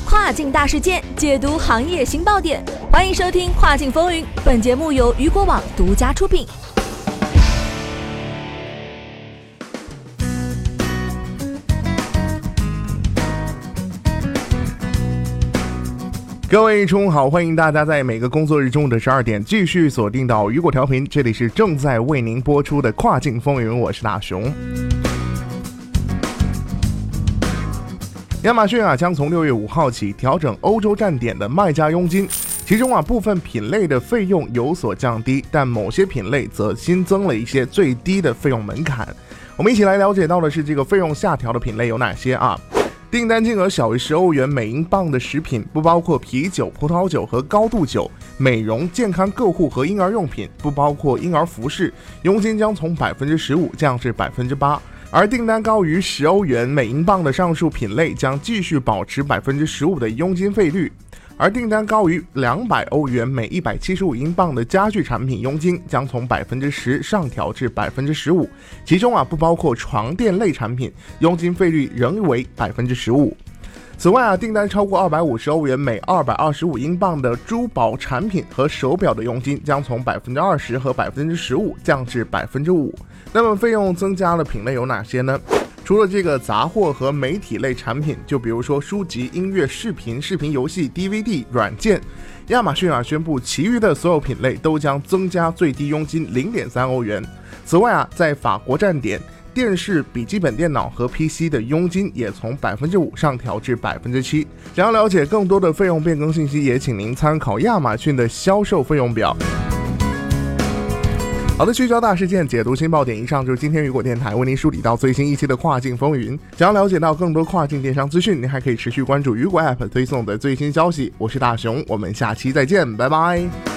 跨境大事件，解读行业新爆点。欢迎收听《跨境风云》，本节目由雨果网独家出品。各位中午好，欢迎大家在每个工作日中午的十二点继续锁定到雨果调频，这里是正在为您播出的《跨境风云》，我是大熊。亚马逊啊，将从六月五号起调整欧洲站点的卖家佣金，其中啊部分品类的费用有所降低，但某些品类则新增了一些最低的费用门槛。我们一起来了解到的是这个费用下调的品类有哪些啊？订单金额小于十欧元每英镑的食品，不包括啤酒、葡萄酒和高度酒；美容、健康个护和婴儿用品，不包括婴儿服饰，佣金将从百分之十五降至百分之八。而订单高于十欧元每英镑的上述品类将继续保持百分之十五的佣金费率，而订单高于两百欧元每一百七十五英镑的家具产品佣金将从百分之十上调至百分之十五，其中啊不包括床垫类产品，佣金费率仍为百分之十五。此外啊，订单超过二百五十欧元每二百二十五英镑的珠宝产品和手表的佣金将从百分之二十和百分之十五降至百分之五。那么费用增加的品类有哪些呢？除了这个杂货和媒体类产品，就比如说书籍、音乐、视频、视频游戏、DVD 软件，亚马逊啊宣布，其余的所有品类都将增加最低佣金零点三欧元。此外啊，在法国站点。电视、笔记本电脑和 PC 的佣金也从百分之五上调至百分之七。想要了解更多的费用变更信息，也请您参考亚马逊的销售费用表。好的，聚焦大事件，解读新爆点。以上就是今天雨果电台为您梳理到最新一期的跨境风云。想要了解到更多跨境电商资讯，您还可以持续关注雨果 App 推送的最新消息。我是大熊，我们下期再见，拜拜。